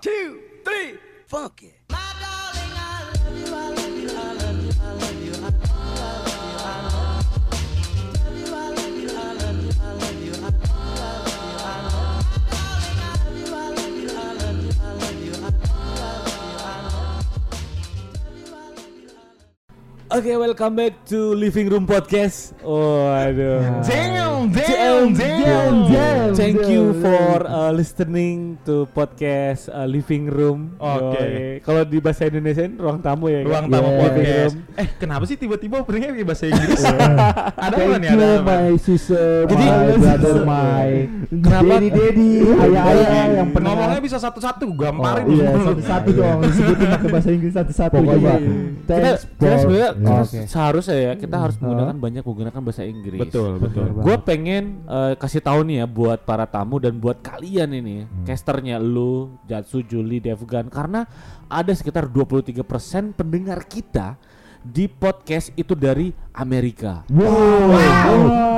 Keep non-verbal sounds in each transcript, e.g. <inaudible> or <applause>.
two, three, funky. Oke, welcome back to Living Room Podcast. Oh, aduh. Damn, Damn, damn, damn, damn. Thank you for uh, listening to podcast uh, Living Room. Oke. Yoi. Kalau di bahasa Indonesia ini ruang tamu ya. Ruang kan? tamu Yeah. podcast. Eh, kenapa sih tiba-tiba openingnya pakai bahasa Inggris? <laughs> ada apa Thank nih? Ada apa? my sister, Jadi- my <laughs> brother, my Kenapa- daddy daddy, ayah ayah yang pernah Ngomongnya bisa satu-satu, gamparin Oh, iya, satu-satu dong, <laughs> sebutin pakai bahasa Inggris satu-satu Pokoknya kita, Thanks kita sebenarnya Oke. seharusnya ya kita harus menggunakan banyak menggunakan bahasa Inggris. Betul, betul. Gue pengen uh, kasih tahu nih ya buat para tamu dan buat kalian ini, Hmm. casternya lu, Jatsu, Juli, Devgan karena ada sekitar 23% pendengar kita di podcast itu dari Amerika. Wow,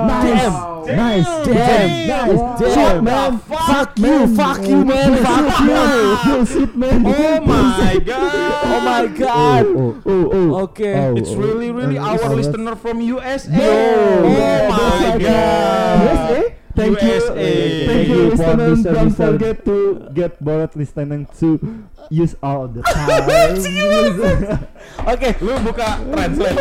nice, Damn. nice, Damn. nice, Damn. Shit, man, Fuck you, fuck you, man, fuck you. Bullshit, man. Oh my god. Oh my god. Oh, oh, oh. Oh, It's oh. really really Oh, our oh, listener from USA. Yo, oh yeah, my god. USA? Thank you, USA. thank Thank you, you, listeners. Don't forget to get bored listening to use all the <laughs> time. <laughs> Oke, Lu buka translate. <laughs>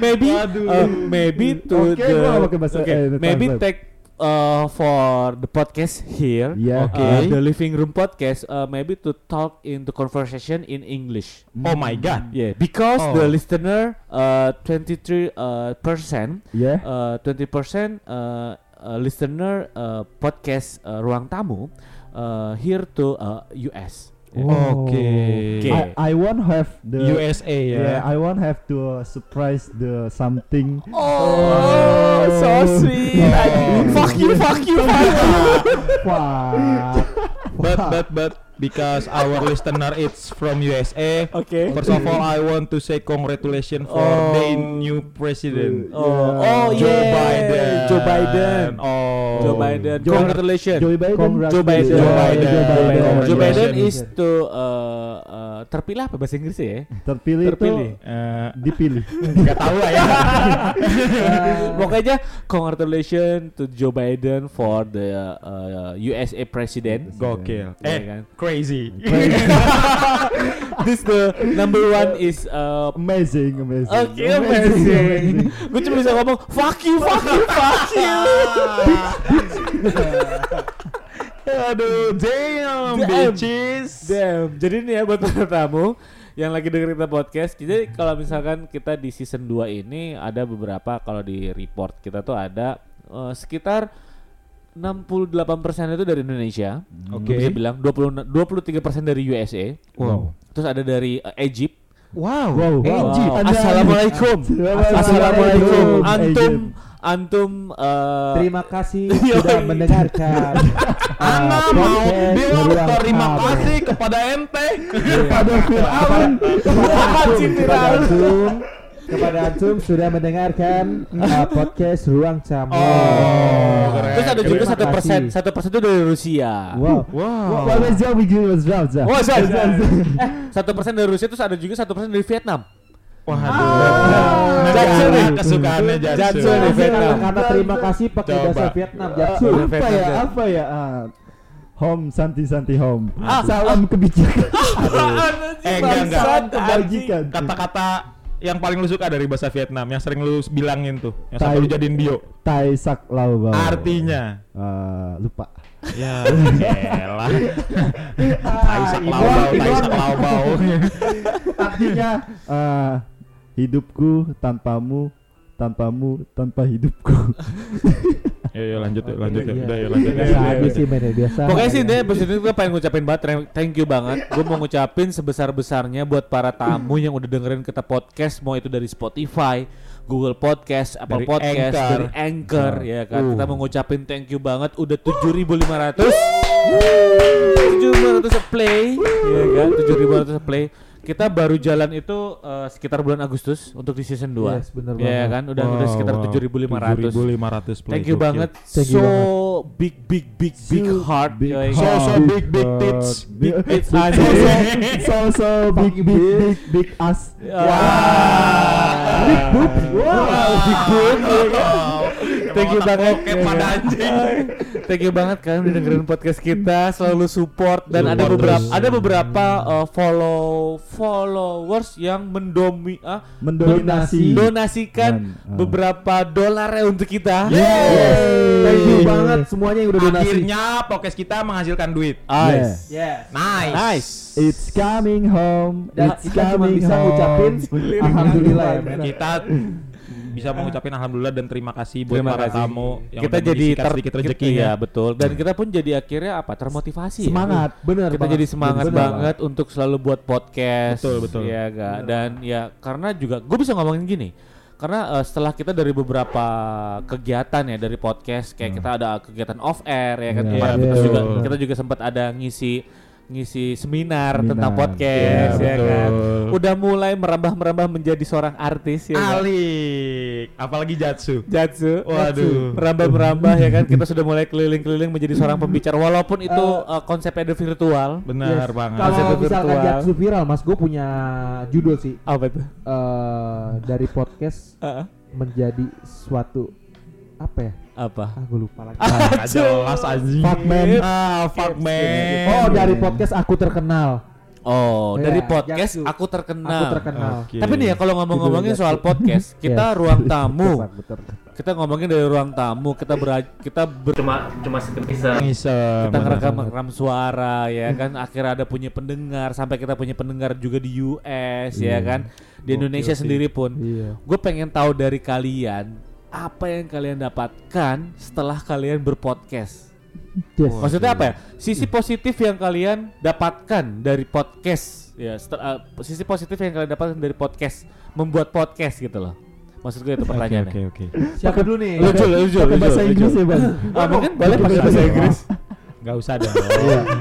maybe Waduh. uh, maybe to Oke, the okay, eh, maybe take uh, for the podcast here Yeah. Oke. uh, the living room podcast uh, maybe to talk in the conversation in English Oh my god. yeah because Oh. the listener uh 23 uh, percent Yeah. uh 20 percent uh, uh, listener uh, podcast uh, ruang tamu uh, here to uh, US Oke. Oke. I, I won't have the USA ya. Yeah, I won't have to uh, surprise the something. Oh, so sweet. Oh. <laughs> fuck you, fuck you, fuck you. Wah. <laughs> But but but because our <laughs> listener it's from USA. Okay. First of all, I want to say congratulations for Oh. the new president. Oh, Yeah. oh Joe yeah. Biden. Joe Biden. Oh. Joe Biden. Joe- Congratulations. Joe Biden. Joe Biden. Joe Biden. Joe Biden. Congratulations. Joe Biden is to uh, uh, terpilih apa bahasa Inggris ya? Terpilih, Terpilih. itu Eh, dipilih. <laughs> Gak tahu lah ya. Pokoknya congratulations to Joe Biden for the uh, USA president. Gokil. Iya Eh, kan? crazy. <laughs> This the number one is uh, amazing, amazing. Oke, amazing. Gue cuma bisa ngomong fuck you, fuck you, fuck you. <laughs> Aduh, damn, Damn. bitches. Damn. Jadi nih ya buat para tamu yang lagi dengerin kita podcast. Jadi kalau misalkan kita di season 2 ini ada beberapa kalau di report kita tuh ada eh, sekitar 68% itu dari Indonesia. Oke. Gue bisa bilang 20 23% dari USA. Wow. Terus ada dari eh, Egypt. Wow. Wow, wow. Egypt. Ada- Assalamualaikum. Assalamualaikum. Assalamualaikum. Antum Egypt. Antum eh, Terima kasih <laughs> sudah mendengarkan. <laughs> Ana uh, mau podcast bilang terima kasih kepada ente. kepada Fir'aun kepada Antum kepada Fir'aun. Antum kepada Antum sudah mendengarkan uh, podcast Ruang Tamu. Oh, keren. Terus ada juga satu persen, satu persen itu dari Rusia. Wow. Wow. Was wrong, Zah? Oh, sorry. eh, satu persen dari Rusia terus ada juga satu persen dari Vietnam. Waduh. Ah. Jatsu nih. kesukaannya Jatsu. Jatsu nih, Vietnam. Karena terima kasih pakai bahasa Vietnam, Jatsu. Uh, apa ya? Apa ya? Ah, home Santi Santi home. Ah. Salam kebijakan. <laughs> Eh, enggak, enggak. Kebajikan. Kata-kata yang paling lu suka dari bahasa Vietnam yang sering lu bilangin tuh, yang sampai lu jadiin bio. Tai sak lau bau. Artinya Eh, lupa. Ya, <laughs> elah. Tai sak lau bau, tai sak lau bau. <laughs> Artinya eh, hidupku tanpamu, tanpamu tanpa hidupku. <laughs> Yo yo lanjut yuk, lanjut. Iya. Udah yuk lanjut. Biasa aja sih men, biasa. Pokoknya sih deh, pas itu gue pengen ngucapin banget thank- you banget. Gue mau ngucapin sebesar-besarnya buat para tamu yang udah dengerin kita podcast, mau itu dari Spotify, Google Podcast, Apple Dari Podcast, Anchor. dari Anchor, ya kan. Uh. Kita mau ngucapin thank you banget, udah 7.500 7.500 play, ya kan, 7.500 play. Kita baru jalan itu eh, sekitar bulan Agustus untuk di season 2. Yes, bener Iya banget. kan? Udah udah sekitar 7.500. 7.500 play. Thank you banget. Thank you so banget. big big big big So heart. big yoi. So so Big big heart. tits. Big tits so, aja. so, so, so big big big big ass. Wah. Big boob. Wow. Big boob. Ya kan? <laughs> Thank you banget. Bokep pada anjing. Thank you banget kalian udah dengerin podcast kita, selalu support dan ada beberapa terus. ada beberapa uh, follow followers yang mendomi ah, Mendominasi. donasikan Dan, uh. beberapa dolar ya untuk kita. Yes. Thank you banget semuanya yang udah donasi. Akhirnya podcast kita menghasilkan duit. Nice. Yes. Nice. Nice. It's coming home. Dan It's kita coming cuma bisa home. ngucapin Alhamdulillah ya. <laughs> Kita bisa mengucapkan alhamdulillah dan terima kasih buat Terima para kasih. tamu yang kita udah jadi ter sedikit rezekinya. iya betul dan kita pun jadi akhirnya apa termotivasi ya. Semangat, bener kita banget. jadi semangat Bener banget untuk selalu buat podcast Betul, betul. ya ga dan ya karena juga gue bisa ngomongin gini karena eh, setelah kita dari beberapa kegiatan ya dari podcast kayak kita ada kegiatan off air ya kan Iya, kemarin iya, kita juga kita juga sempat ada ngisi ngisi seminar, Seminar. tentang podcast Iya, ya kan betul. udah mulai merambah-merambah menjadi seorang artis ya kan? Apalagi Jatsu. Jatsu Waduh. merambah-merambah ya kan kita sudah mulai keliling-keliling menjadi seorang pembicara walaupun itu eh, konsepnya ada virtual Benar Yes. banget. Kalau Konsep misalkan virtual. Jaksu viral, Mas, gue punya judul sih. apa itu eh dari podcast Heeh. menjadi suatu apa ya? apa Ah, gue lupa lagi. Nggak jelas anjing. Fuck man. Ah, fuck man. Oh, dari podcast aku terkenal. Oh, Iya, dari podcast Jaksu. aku terkenal. Aku terkenal. Oke. Tapi nih ya kalau ngomong-ngomongin soal podcast, <laughs> kita Yes. ruang tamu. Betul, betul. Kita ngomongin dari ruang tamu, kita ber kita ber cuma cuma sekedar Ngisem. kita ngerekam rekam suara ya kan akhirnya ada punya pendengar sampai kita punya pendengar juga di US ya kan di Indonesia sih. sendiri pun Iya. gue pengen tahu dari kalian apa yang kalian dapatkan setelah kalian berpodcast Yes. Maksudnya apa ya? Sisi positif yang kalian dapatkan dari podcast ya, setel- uh, sisi positif yang kalian dapatkan dari podcast, membuat podcast gitu loh. Maksud gue itu Oke, pertanyaannya. oke, oke. Siapa dulu nih? Lu, Jul, lu, Jul, Pakai lu, bahasa Inggris ya, Bang? Ah, mungkin boleh pakai bahasa Inggris. Enggak usah dong. <laughs>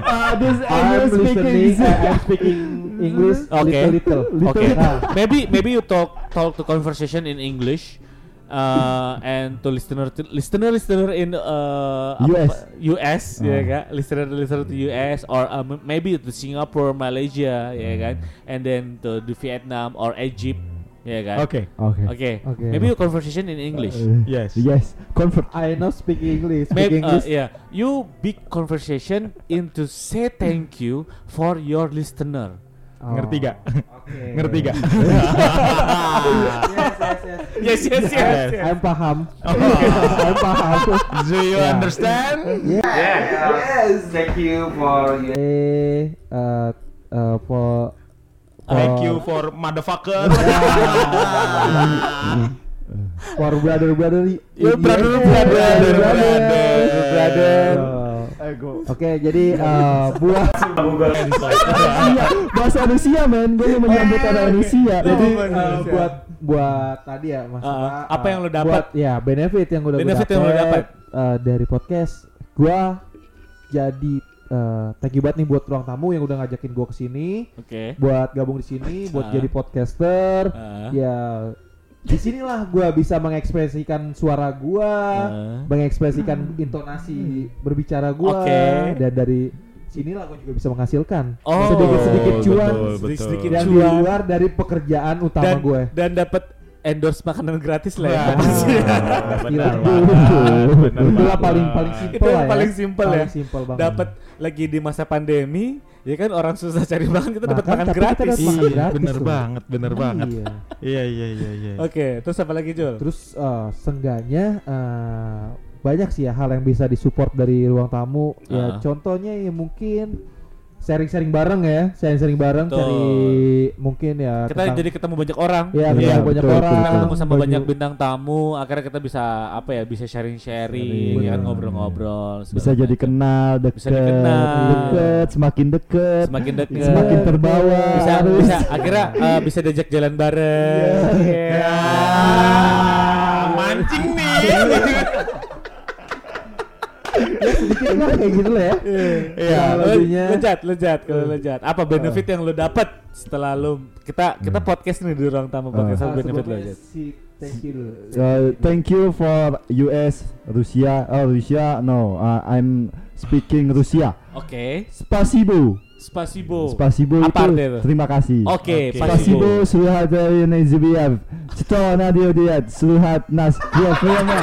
Ah, this I'm listening. I'm speaking English Okay. little little. Okay. Nah, maybe maybe you talk talk to conversation in English. Uh, and to listener to listener listener in uh, apa- US. US ya kan listener listener to US or uh, m- maybe to Singapore Malaysia ya kan and then to the Vietnam or Egypt ya kan Oke. Oke. Okay. Okay. Maybe your conversation in English. Uh, Yes. Yes. Convert. I know speak English. Speak Maybe uh, English. yeah, you big conversation into say thank you for your listener. Oh. Ngerti gak? Oke. <laughs> Ngerti gak? yes, yes, yes. Yes yes yes. yes. I'm paham. Oh. I'm paham. <laughs> Do you Yeah. understand? Yes, thank you for your Eh, uh, uh, for, Thank for- you for motherfucker. <laughs> for brother brother. Your brother, brother, brother, brother. Oh. Oke, jadi uh, buat Rusia, bahasa Rusia men, gue mau menyambut orang Rusia. Jadi uh, buat buat tadi ya mas. Uh, apa yang lo dapat? Ya benefit yang udah Benefit gue yang lo dapat. uh, dari podcast, gua jadi uh, thank you banget nih buat ruang tamu yang udah ngajakin gua ke sini, Oke. buat gabung di sini, buat Ah. jadi podcaster. Ah. Ya di sinilah gua bisa mengekspresikan suara gua, Ah. mengekspresikan intonasi berbicara gua Oke. dan dari sinilah gua juga bisa menghasilkan Oh, sedikit-sedikit cuan betul, betul. Sedikit-sedikit yang di cuan. luar dari pekerjaan utama dan gue. dan dapat endorse makanan gratis lah ya. <laughs> Itulah banget. paling paling simpel Itu ya. paling simpel ya. Paling simpel banget. dapat lagi di masa pandemi, ya kan orang susah cari makan kita dapat Makan, kita gratis. makan Iya, gratis bener tuh. banget, bener banget. Iya. Iya, iya, iya, iya. Oke, terus apa lagi Jul? Terus eh sengganya eh, banyak sih ya hal yang bisa disupport dari ruang tamu. Ah. Ya contohnya ya mungkin sharing-sharing bareng ya, sharing-sharing bareng Betul. cari mungkin ya kita tentang- jadi ketemu banyak orang. ya ketemu Iya, banyak betul, orang, kita ketemu sama baju- banyak bintang tamu, akhirnya kita bisa apa ya, bisa sharing-sharing, Sharing. ya kan ngobrol-ngobrol. bisa jadi macam. kenal deket Bisa dikenal. deket semakin deket semakin dekat, semakin terbawa bisa harus. bisa akhirnya eh, bisa diajak jalan bareng. Iya. mancing nih. <laughs> Iya, kayak gitu lah ya. Iya. iya, iya lejat, lejat kalau lejat. Apa benefit yang lo dapat setelah lo kita kita hmm. podcast nih di ruang tamu podcast apa benefit lo lejat? Thank you. Uh, thank you for US, Rusia, oh Rusia, no, uh, I'm speaking Rusia. Oke. Okay. Spasibo. Spasibo. Spasibo Apa itu, itu? Terima kasih. Oke, okay, okay. Spasibo Suhat dari Cito Nadio Diat Suhat Nas Diafrema.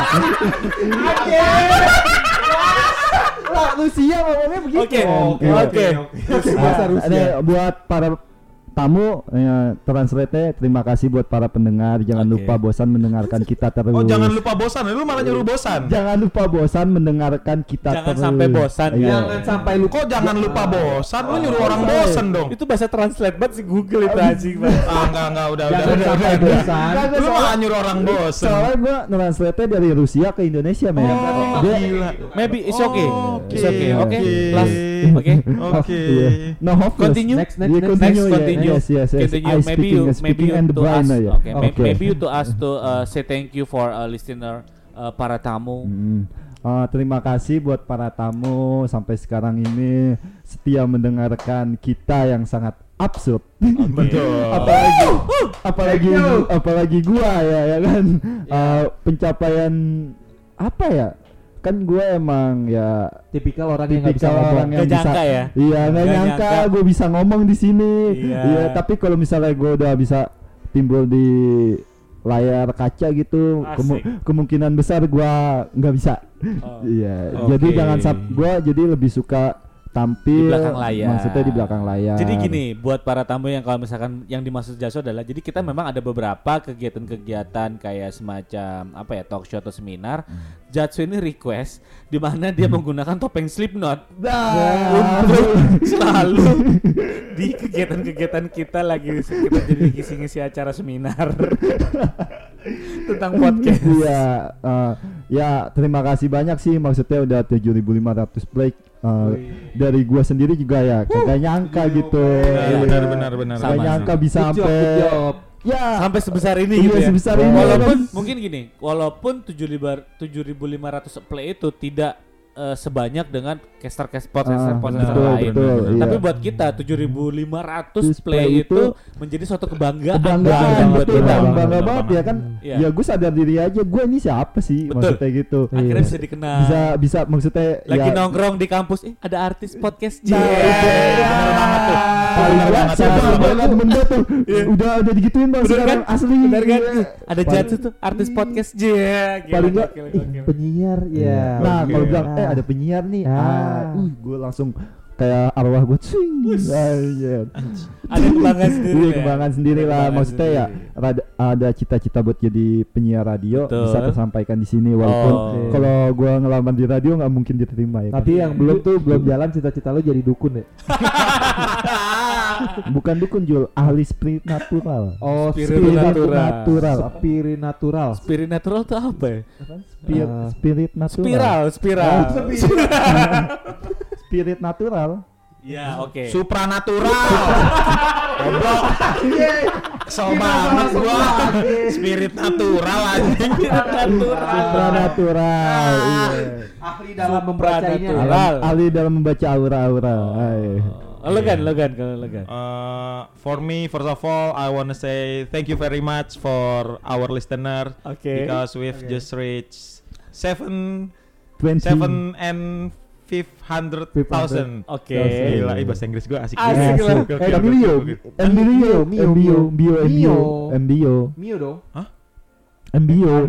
Oke. Rusia ngomongnya begitu. Oke, Oke, oke. Buat para tamu ya, translate terima kasih buat para pendengar jangan Oke. lupa bosan mendengarkan kita <laughs> terus Oh jangan lupa bosan, lu malah nyuruh bosan. jangan lupa bosan mendengarkan kita Jangan terus sampai bosan, Iya. Jangan sampai lu Kok jangan lupa bosan, lu nyuruh orang Bosan. bosan dong. Itu bahasa translate banget sih Google itu anjing banget. Ah enggak enggak udah udah Jangan udah. sampai udah. bosan. Lu malah nyuruh orang bosan. soalnya gua translate dari Rusia ke Indonesia men Oh, Dia- gila. Maybe it's okay. Oke, It's okay. <laughs> Oke. oke. Plus oke. Oke. Iya. no hopeless Continue. Next, next, Yeah, next, continue, Next yeah, continue. yes, yes, yes. Continue. I Maybe speaking, you maybe speaking you and to us. yeah. Okay. may- Okay. Maybe you to us to uh, say thank you for uh, listener uh, para tamu. Mm. Uh, terima kasih buat para tamu sampai sekarang ini setia mendengarkan kita yang sangat absurd. Betul. <laughs> apalagi apalagi you. apalagi gua ya ya kan Uh, pencapaian apa ya? Kan gua emang ya tipikal orang yang nggak bisa tipikal ngomong. orang yang Gak bisa nyangka ya. Iya, nggak nyangka nyangka. gue bisa ngomong di sini. Iya. Iya, tapi kalau misalnya gue udah bisa timbul di layar kaca gitu, kemu- kemungkinan besar gua nggak bisa. Oh. Iya, Oke. jadi jangan sap gua jadi lebih suka tampil Di belakang layar. Maksudnya di belakang layar. Jadi gini, buat para tamu yang kalau misalkan yang dimaksud Jaso adalah jadi kita memang ada beberapa kegiatan-kegiatan kayak semacam apa ya talk show atau seminar. Jatsu ini request di mana dia menggunakan topeng Slipknot untuk selalu di kegiatan-kegiatan kita lagi kita jadi ngisi-ngisi acara seminar <laughs> tentang podcast. Iya, eh, ya terima kasih banyak sih maksudnya udah 7.500 play. Eh, dari gua sendiri juga ya kagak nyangka gitu. Iya, Iya. benar benar benar. Kagak Sama nyangka bisa sampai ya sampai sebesar ini Iya, gitu ya. sebesar ini, walaupun mungkin gini, walaupun 7.500 play itu tidak eh, sebanyak dengan caster caster podcaster Ah, podcaster betul, lain. betul, iya. Tapi buat kita 7.500 Terus play itu menjadi suatu kebanggaan, kebanggaan banget buat betul kita. bang, Bangga bangga banget banget. ya kan Iya. ya gue sadar diri aja gue ini siapa sih Betul. maksudnya gitu Akhirnya Iya. bisa dikenal. bisa bisa maksudnya Lagi ya, nongkrong di kampus, eh ada artis podcast J. Nah, itu. Bener banget tuh. paling banget. siapa benda tuh udah udah digituin bang sekarang kan? asli Bener kan? Iya. Ada Jatsu tuh artis podcast J. Paling nggak, gokil, Ih, gokil. penyiar ya. nah kalau bilang eh ada penyiar nih Ah. ah, uh, gue langsung kayak arwah gue swing Anjir. Ada kebanggaan sendiri. Iya ya? kebanggaan sendiri lah maksudnya ya rada- ada cita-cita buat jadi penyiar radio Betul. bisa tersampaikan di sini walaupun Oh. kalau gua ngelamar di radio nggak mungkin diterima ya kan? Tapi yang belum tuh belum jalan cita-cita lu jadi dukun ya. <laughs> bukan dukun Jul ahli spirit natural Oh, Spirit spirit natural. natural Spirit natural. Spirit natural tuh apa ya? Spir- Ah. spirit natural Spiral, spiral. <laughs> spirit natural Ya, oke. Supranatural. Goblok. So banget gua. Spirit natural anjing. supranatural iya. Ahli dalam membacanya. Supranatural. Alam- ahli dalam membaca aura-aura Hai. Oh, Legan, legan, kalau legan. Uh, for me, first of all, I wanna say thank you very much for our listener Oke. because we've just reached seven, 20 seven and five hundred thousand. Oke. Gila, bahasa Inggris gua asik. Asik lah. Eh, Emilio. Emilio, Mio, Mio. Mio, Mio. Emilio, Mio dong. Emilio,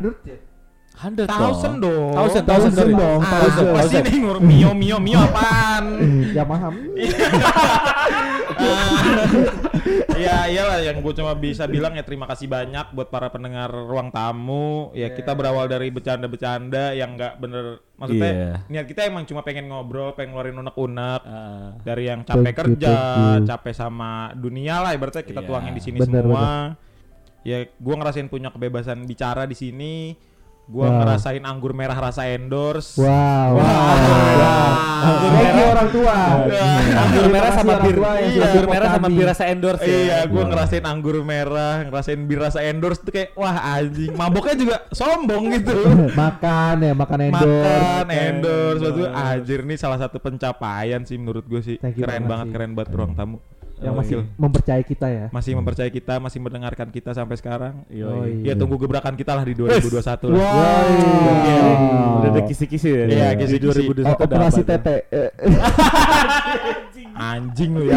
Hundred Thousand dong. Thousand, thousand, Thousand dong, Ah, thousand. apa sih nih ngur Mio Mio Mio apaan? <laughs> Yamaha. <laughs> <laughs> ya iyalah yang gue cuma bisa <laughs> bilang ya terima kasih banyak buat para pendengar ruang tamu. Ya kita berawal dari bercanda-bercanda yang nggak bener. Maksudnya Iya. niat kita emang cuma pengen ngobrol pengen ngeluarin unek-unek. Ah. dari yang capek Thank kerja you. capek sama dunia lah ibaratnya kita Iya, tuangin di sini bener, semua. ya gue ngerasain punya kebebasan bicara di sini Gua Wow. ngerasain anggur merah rasa endorse. Wow. Anggur Thank you merah. orang tua. Anggur merah sama bir. orang tua yang Iya, Anggur merah sama bir rasa endorse. ya. Iya, gue Wow. ngerasain anggur merah, ngerasain bir rasa endorse tuh kayak wah anjing. Maboknya juga sombong gitu. <laughs> Makan ya, makan endorse. Makan endorse, waktu anjir nih salah satu pencapaian sih menurut gue sih. Thank Keren banget keren banget ruang tamu. Yang Oh, masih iya. mempercayai kita ya. Masih mempercayai kita, masih mendengarkan kita sampai sekarang. Iya, Oh, iya. Ya tunggu gebrakan kita lah di 2021 lah. Wow. Iya, Wow. Udah ada kisi-kisi ya. Iya, di kisi-kisi. 2021 Oh, ada operasi apa tuh? tete. <laughs> Anjing lu ya.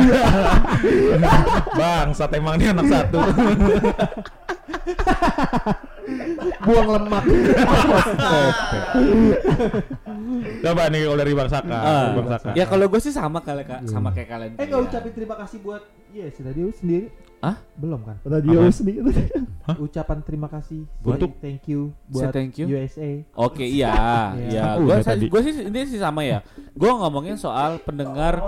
<laughs> Bangsat emang dia anak satu. <laughs> Buang lemak. <laughs> Coba nih kalau dari Bang Saka. Ah, Bang Saka. Ya kalau gue sih sama kali kak, sama kayak kalian. eh nggak ucapin terima kasih buat Yes Radio sendiri? Ah? Belum kan? Radio sendiri. Ucapan terima kasih Buat- Say thank you Say buat thank you? USA. Oke iya, <laughs> Iya. ya. Oh, Gue sih ini sih sama ya. Gue ngomongin soal pendengar.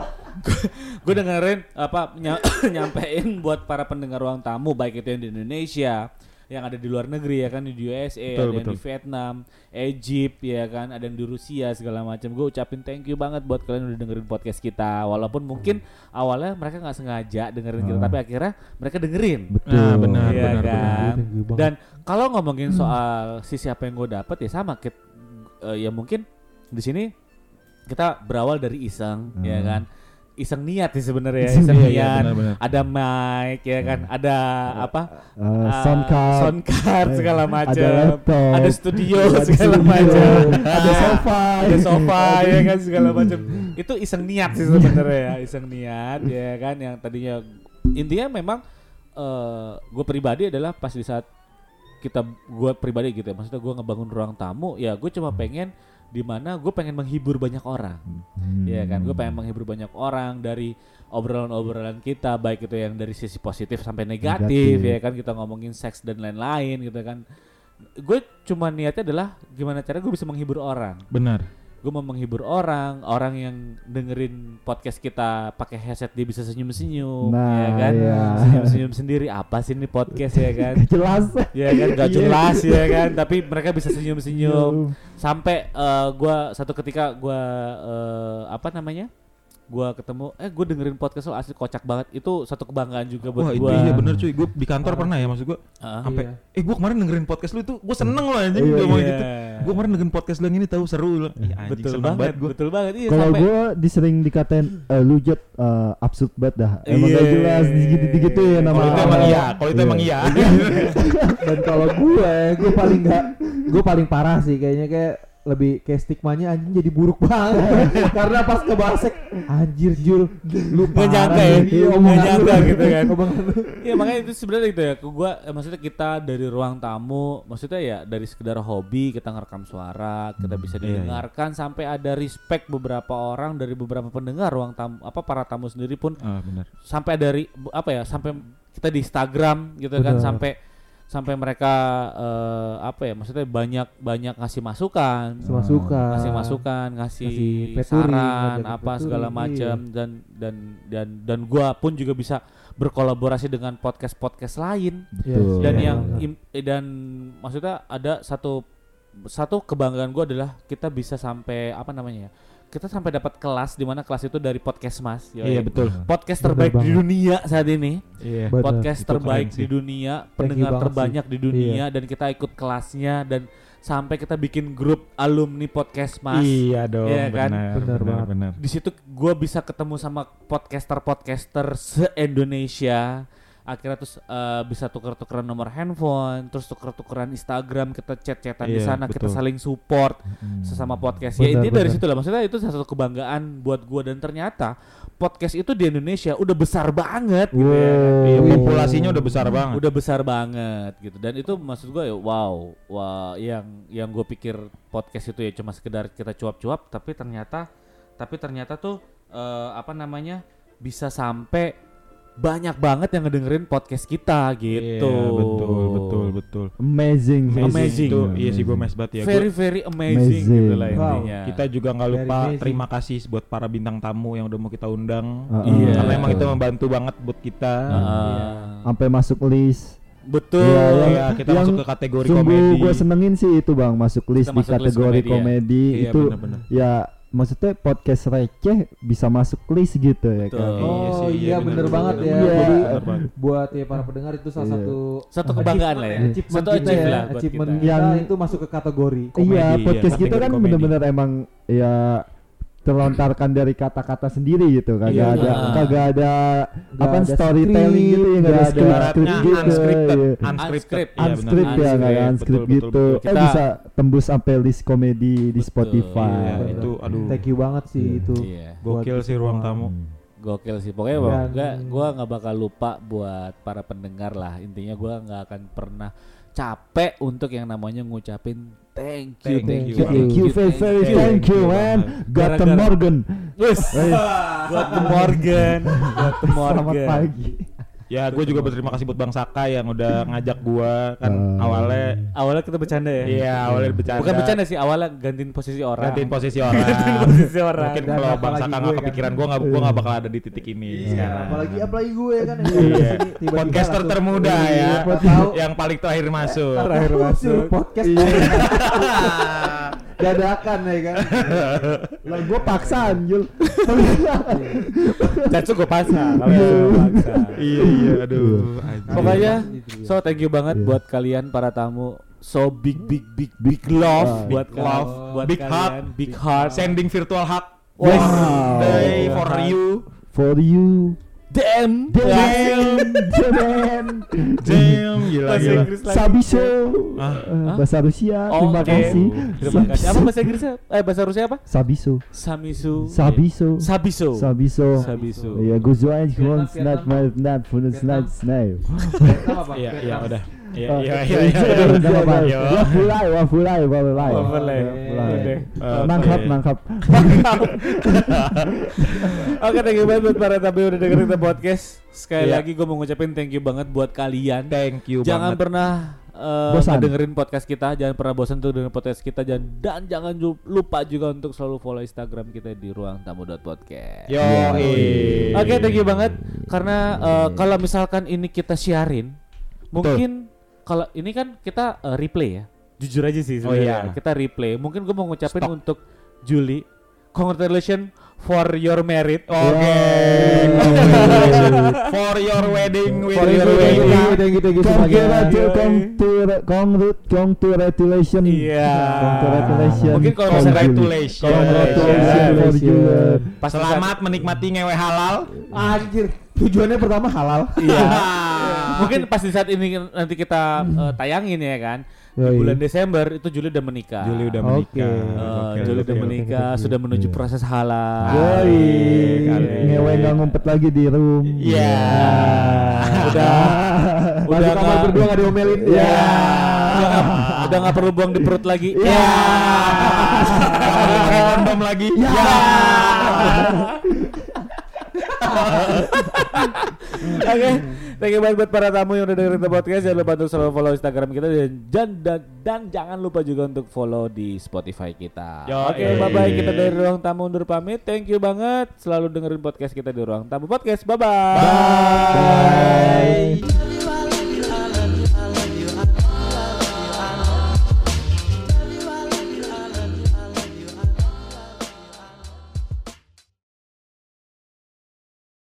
<laughs> gue dengerin apa ny- <coughs> nyampein buat para pendengar ruang tamu baik itu yang di Indonesia, yang ada di luar negeri ya kan di USA, Betul, ada yang betul. di Vietnam, Egypt ya kan, ada yang di Rusia segala macam. Gue ucapin thank you banget buat kalian udah dengerin podcast kita. Walaupun mungkin awalnya mereka nggak sengaja dengerin kita, Ah. tapi akhirnya mereka dengerin. Betul. Nah, benar, Iya benar, kan? benar. Dan kalau ngomongin soal sisi apa yang gue dapet ya sama kit, eh, ya mungkin di sini kita berawal dari iseng Hmm. ya kan iseng niat sih sebenarnya Iseng iseng Iya, iya, niat benar-benar. ada mic ya kan? Ada apa? Ah, sound card. sound card Eh, segala ada macam laptop. ada studio Ada segala macam ada sofa. ada sofa ya kan? Segala macam <laughs> itu iseng niat sih sebenarnya ya. Iseng niat ya kan? Yang tadinya intinya memang eh gue pribadi adalah pas di saat kita gue pribadi gitu ya. Maksudnya gue ngebangun ruang tamu ya gue cuma pengen mana gue pengen menghibur banyak orang Hmm. ya kan gue pengen menghibur banyak orang dari obrolan-obrolan kita baik itu yang dari sisi positif sampai negatif, Negatif. ya kan kita ngomongin seks dan lain-lain gitu kan gue cuma niatnya adalah gimana cara gue bisa menghibur orang Benar. Gue mau menghibur orang orang yang dengerin podcast kita pakai headset dia bisa senyum-senyum Nah, ya kan iya. senyum-senyum sendiri apa sih ini podcast ya kan <laughs> Jelas. ya kan gak Iya. jelas ya kan tapi mereka bisa senyum-senyum Iya. sampai eh, gua satu ketika gua eh, apa namanya gua ketemu eh gue dengerin podcast lo asli kocak banget itu satu kebanggaan juga buat itu gua iya bener cuy, gue di kantor pernah ya maksud gue Ah. sampai Iya. eh gue kemarin dengerin podcast lu itu gue seneng loh anjing Iya, gue ngomong iya. gitu gue kemarin dengerin podcast lu yang ini tahu seru loh anjing betul seneng banget gue betul banget iya Kalau gue disering dikatain eh, lu jet eh, absurd banget dah. Emang gak Iya. jelas gitu-gitu ya nama. kalau itu emang iya kalau itu emang iya <laughs> Dan kalau gue, gue paling nggak, gue paling parah sih kayaknya kayak lebih kayak stigmanya anjing jadi buruk banget <laughs> karena pas kebasek anjir jul lu nyangka ya, nih. nggak omongan nyangka gitu kan. <laughs> Iya makanya itu sebenarnya itu ya. Gua eh, maksudnya kita dari ruang tamu, maksudnya ya dari sekedar hobi kita ngerekam suara, kita bisa iya, iya. didengarkan sampai ada respect beberapa orang dari beberapa pendengar ruang tamu apa para tamu sendiri pun ah benar sampai dari apa ya sampai kita di Instagram gitu kan Benar. sampai sampai mereka eh, apa ya maksudnya banyak banyak ngasih masukan Semasukan. ngasih masukan, ngasih, Ngasih peturi, saran apa peturi, segala iya. macam dan dan dan dan gua pun juga bisa berkolaborasi dengan podcast-podcast lain Betul. dan Iya, yang benar. im- dan maksudnya ada satu satu kebanggaan gua adalah kita bisa sampai apa namanya ya kita sampai dapat kelas di mana kelas itu dari podcast mas Yoi. iya betul podcast terbaik di banget. dunia saat ini iya Betul. podcast Itu terbaik di sih. dunia pendengar terbanyak di dunia dan kita ikut kelasnya dan sampai kita bikin grup alumni podcast mas iya dong Iya kan? benar Benar benar di situ gue bisa ketemu sama podcaster-podcaster se Indonesia akhirnya terus eh, bisa tuker-tukeran nomor handphone terus tuker-tukeran Instagram kita chat-chatan di Iya, sana kita betul. saling support sesama podcast. Ya Benar, intinya dari benar. situ lah. Maksudnya itu salah satu kebanggaan buat gue dan ternyata podcast itu di Indonesia udah besar banget. Gitu ya iya. Populasinya udah besar banget. udah besar banget gitu. Dan itu maksud gue ya wow. Wah yang yang gue pikir podcast itu ya cuma sekedar kita cuap-cuap tapi ternyata tapi ternyata tuh eh, apa namanya bisa sampai banyak banget yang ngedengerin podcast kita gitu Iya, betul betul betul Amazing. Amazing. Itu iya sih gue mes banget ya very Gua- very amazing, Amazing. gitu lah Wow. intinya kita juga nggak lupa amazing. terima kasih buat para bintang tamu yang udah mau kita undang Uh-uh. Iya. karena emang itu membantu banget buat kita Heeh. Sampai masuk list. Betul. Iya, yang- Iya, kita yang masuk ke kategori Sungguh komedi. gue senengin sih itu bang masuk list Kita di masuk list kategori komedi ya. komedi, Iya, itu bener-bener. ya maksudnya podcast receh bisa masuk list gitu ya Betul. kan. Iya Oh sih, iya, iya, bener, bener, banget bener, ya. bener. Jadi Iya, bener banget. buat ya para pendengar itu salah Iya. satu Satu kebanggaan lah ya. achievement Satu kita ya, lah buat achievement kita. Yang- itu masuk ke kategori. Iya Komedi, podcast iya, kita kan bener-bener emang ya terlontarkan dari kata-kata sendiri gitu kagak Iya, ada ah. kagak ada apa ada storytelling gitu ya nggak ada Ibaratnya skrip gitu unscripted, iya. unscripted, Unscript. iya, ya nggak ada Unscript, betul, gitu betul, eh Kita- bisa tembus sampai list komedi di Betul. Spotify Iya, itu aduh. Thank you banget sih Iya. itu. Iya. Gokil sih ruang tamu. Gokil sih. Pokoknya Dan- gua, gua nggak bakal lupa buat para pendengar lah. Intinya gua nggak akan pernah capek untuk yang namanya ngucapin thank you, Thank thank you, you, Thank you, very, very you. thank you, Thank you man. Got the Morgan. Wes, buat The Morgan, <laughs> buat The Selamat Morgan. pagi. Ya, gue juga berterima kasih buat Bang Saka yang udah ngajak gua kan Ah. awalnya Awalnya kita bercanda ya. Iya, awalnya bercanda. Bukan bercanda sih, awalnya gantiin posisi orang. gantiin posisi <laughs> orang. posisi orang. Mungkin Dan kalau Bang Saka gue nggak kan. kepikiran gua nggak gua nggak bakal ada di titik ini Iya, sekarang. apalagi apalagi gue kan yang Iya. Podcaster termuda ya, Iya, tahu yang paling terakhir masuk. Terakhir masuk. podcast <laughs> <laughs> dadakan ya kan. Lah. Cacu gue pasang. kalau Cacu gua pasang. Iya iya, aduh. Pokoknya, so thank you banget Iya. buat kalian para tamu. So big big big big love buat love, buat big kalian, heart. big heart. sending virtual hug. Wow. Day for you. For you. Damn. Damn. Damn. Damn, gila Bahasa gila. Inggris lagi. Sabiso. Ah. Eh, Bahasa Rusia. Terima kasih. Terima kasih. Apa bahasa Inggrisnya? Eh bahasa Rusia apa? Sabiso. Samisu. Sabiso. Sabiso. Sabiso. Sabiso. Snel maar net voor het snel snel. Vietnam apa? Iya iya udah. Iya Oh, iya iya, iya. iya, iya. Jangan apa. Iya. Wah, fulai, wah fulai, wah fulai. Wah, fulai. Wah, Oke. Oke. Mangkap, mangkap. <laughs> Oke, thank you banget buat para tamu yang udah dengerin kita podcast. Sekali lagi gue mau ngucapin thank you banget buat kalian. Thank you jangan banget. pernah eh, Bosan. dengerin podcast kita, jangan pernah bosan untuk dengerin podcast kita dan dan jangan lupa juga untuk selalu follow Instagram kita di ruangtamu.podcast. Yo. Oke, thank you banget karena eh, kalau misalkan ini kita siarin, mungkin kalau ini kan kita eh, replay ya. Jujur aja sih Oh, sebenarnya. iya. Kita replay. Mungkin gue mau ngucapin Stok. untuk Juli, congratulations for your merit. Oke. <laughs> For your wedding with For your wedding. Thank you, thank you, thank you semuanya. Congratulations, congratulations, congratulations. Iya. Congratulations. Mungkin kalau Juli. Congratulations. Congratulations. Pas Selamat menikmati ngewe halal. Anjir, tujuannya pertama halal. Iya. <laughs> Mungkin pas di saat ini nanti kita eh, tayangin ya kan. Di bulan Desember itu Juli udah menikah. Juli udah menikah. Eh, Oke, Juli udah menikah, oke. sudah menuju Iya. proses halal. Yoi. Ngewe nggak ngumpet lagi di room. Iya. Udah Masih <laughs> udah kamar nggak berdua gak diomelin. Iya. udah nggak- udah nggak perlu buang di perut lagi. Iya. <laughs> Pakai kondom lagi. Ya. <laughs> Oke, thank you banget buat para tamu yang udah dengerin The Podcast. Jangan lupa untuk selalu follow Instagram kita dan dan, dan, dan jangan lupa juga untuk follow di Spotify kita. Oke, eh. bye bye. Kita dari ruang tamu undur pamit. Thank you banget. Selalu dengerin podcast kita di ruang tamu podcast. Bye bye. Bye.